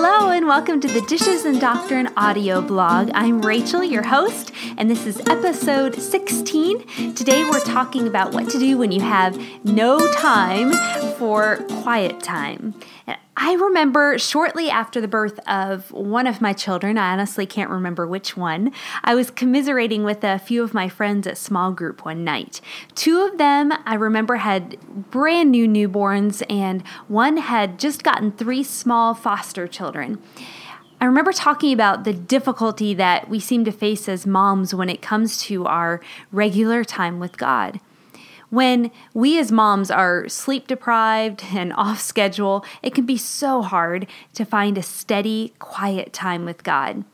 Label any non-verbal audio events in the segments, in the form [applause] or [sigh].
Hello, and welcome to the Dishes and Doctrine audio blog. I'm Rachel, your host, and this is episode 16. Today we're talking about what to do when you have no time for quiet time. I remember shortly after the birth of one of my children, I honestly can't remember which one, I was commiserating with a few of my friends at small group one night. Two of them I remember had brand new newborns, and one had just gotten three small foster children. I remember talking about the difficulty that we seem to face as moms when it comes to our regular time with God. When we as moms are sleep deprived [laughs] and off schedule, it can be so hard to find a steady, quiet time with God.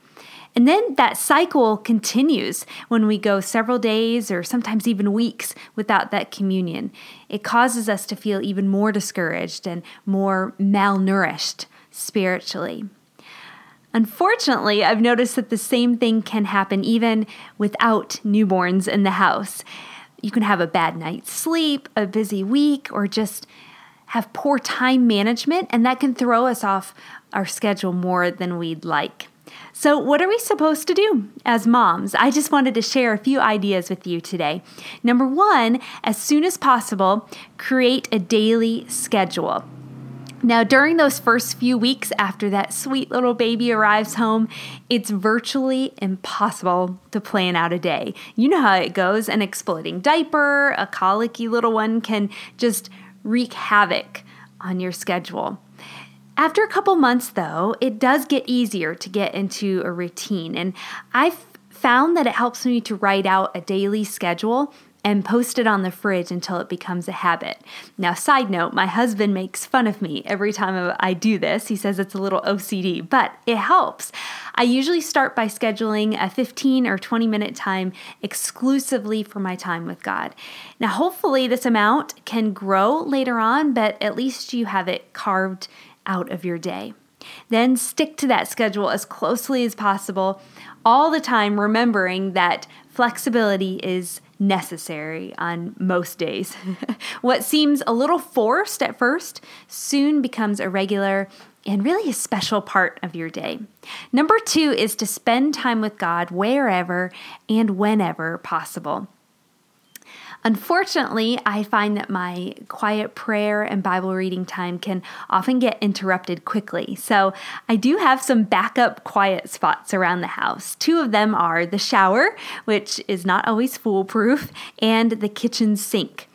And then that cycle continues when we go several days or sometimes even weeks without that communion. It causes us to feel even more discouraged and more malnourished spiritually. Unfortunately, I've noticed that the same thing can happen even without newborns in the house you can have a bad night's sleep, a busy week, or just have poor time management, and that can throw us off our schedule more than we'd like. So, what are we supposed to do as moms? I just wanted to share a few ideas with you today. Number one, as soon as possible, create a daily schedule. Now, during those first few weeks after that sweet little baby arrives home, it's virtually impossible to plan out a day. You know how it goes an exploding diaper, a colicky little one can just wreak havoc on your schedule. After a couple months, though, it does get easier to get into a routine, and I've found that it helps me to write out a daily schedule and post it on the fridge until it becomes a habit. Now, side note, my husband makes fun of me every time I do this. He says it's a little OCD, but it helps. I usually start by scheduling a 15 or 20 minute time exclusively for my time with God. Now, hopefully, this amount can grow later on, but at least you have it carved out of your day. Then stick to that schedule as closely as possible, all the time remembering that flexibility is necessary on most days. [laughs] what seems a little forced at first soon becomes a regular and really a special part of your day. Number two is to spend time with God wherever and whenever possible. Unfortunately, I find that my quiet prayer and Bible reading time can often get interrupted quickly. So I do have some backup quiet spots around the house. Two of them are the shower, which is not always foolproof, and the kitchen sink.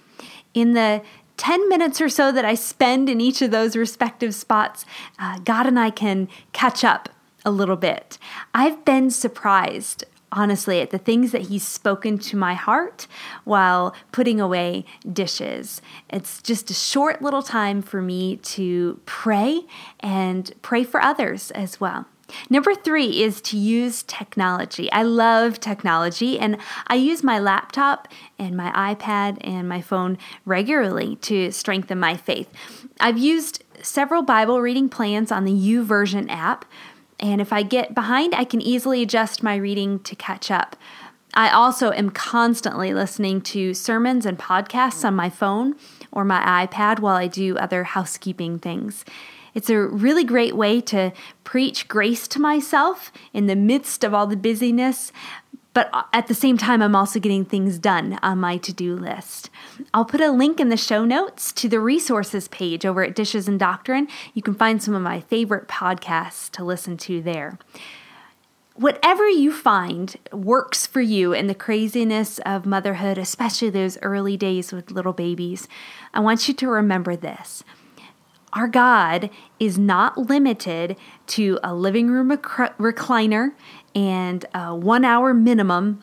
In the 10 minutes or so that I spend in each of those respective spots, uh, God and I can catch up a little bit. I've been surprised honestly at the things that he's spoken to my heart while putting away dishes. It's just a short little time for me to pray and pray for others as well. Number three is to use technology. I love technology and I use my laptop and my iPad and my phone regularly to strengthen my faith. I've used several Bible reading plans on the YouVersion app and if I get behind, I can easily adjust my reading to catch up. I also am constantly listening to sermons and podcasts on my phone or my iPad while I do other housekeeping things. It's a really great way to preach grace to myself in the midst of all the busyness, but uh, at the same time, I'm also getting things done on my to do list. I'll put a link in the show notes to the resources page over at Dishes and Doctrine. You can find some of my favorite podcasts to listen to there. Whatever you find works for you in the craziness of motherhood, especially those early days with little babies, I want you to remember this. Our God is not limited to a living room rec- recliner and a one hour minimum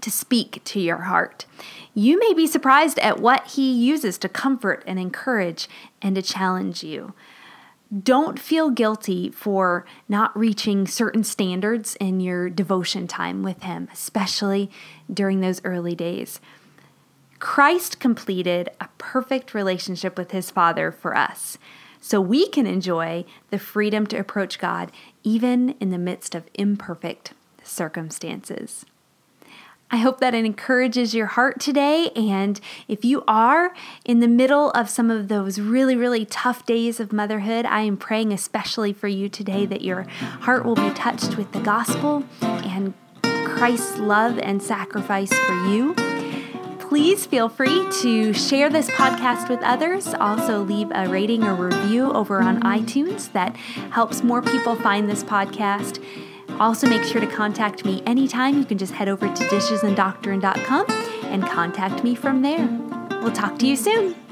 to speak to your heart. You may be surprised at what He uses to comfort and encourage and to challenge you. Don't feel guilty for not reaching certain standards in your devotion time with Him, especially during those early days. Christ completed a perfect relationship with His Father for us so we can enjoy the freedom to approach God even in the midst of imperfect circumstances. I hope that it encourages your heart today. And if you are in the middle of some of those really, really tough days of motherhood, I am praying especially for you today that your heart will be touched with the gospel and Christ's love and sacrifice for you. Please feel free to share this podcast with others. Also, leave a rating or review over on iTunes. That helps more people find this podcast. Also, make sure to contact me anytime. You can just head over to dishesanddoctrine.com and contact me from there. We'll talk to you soon.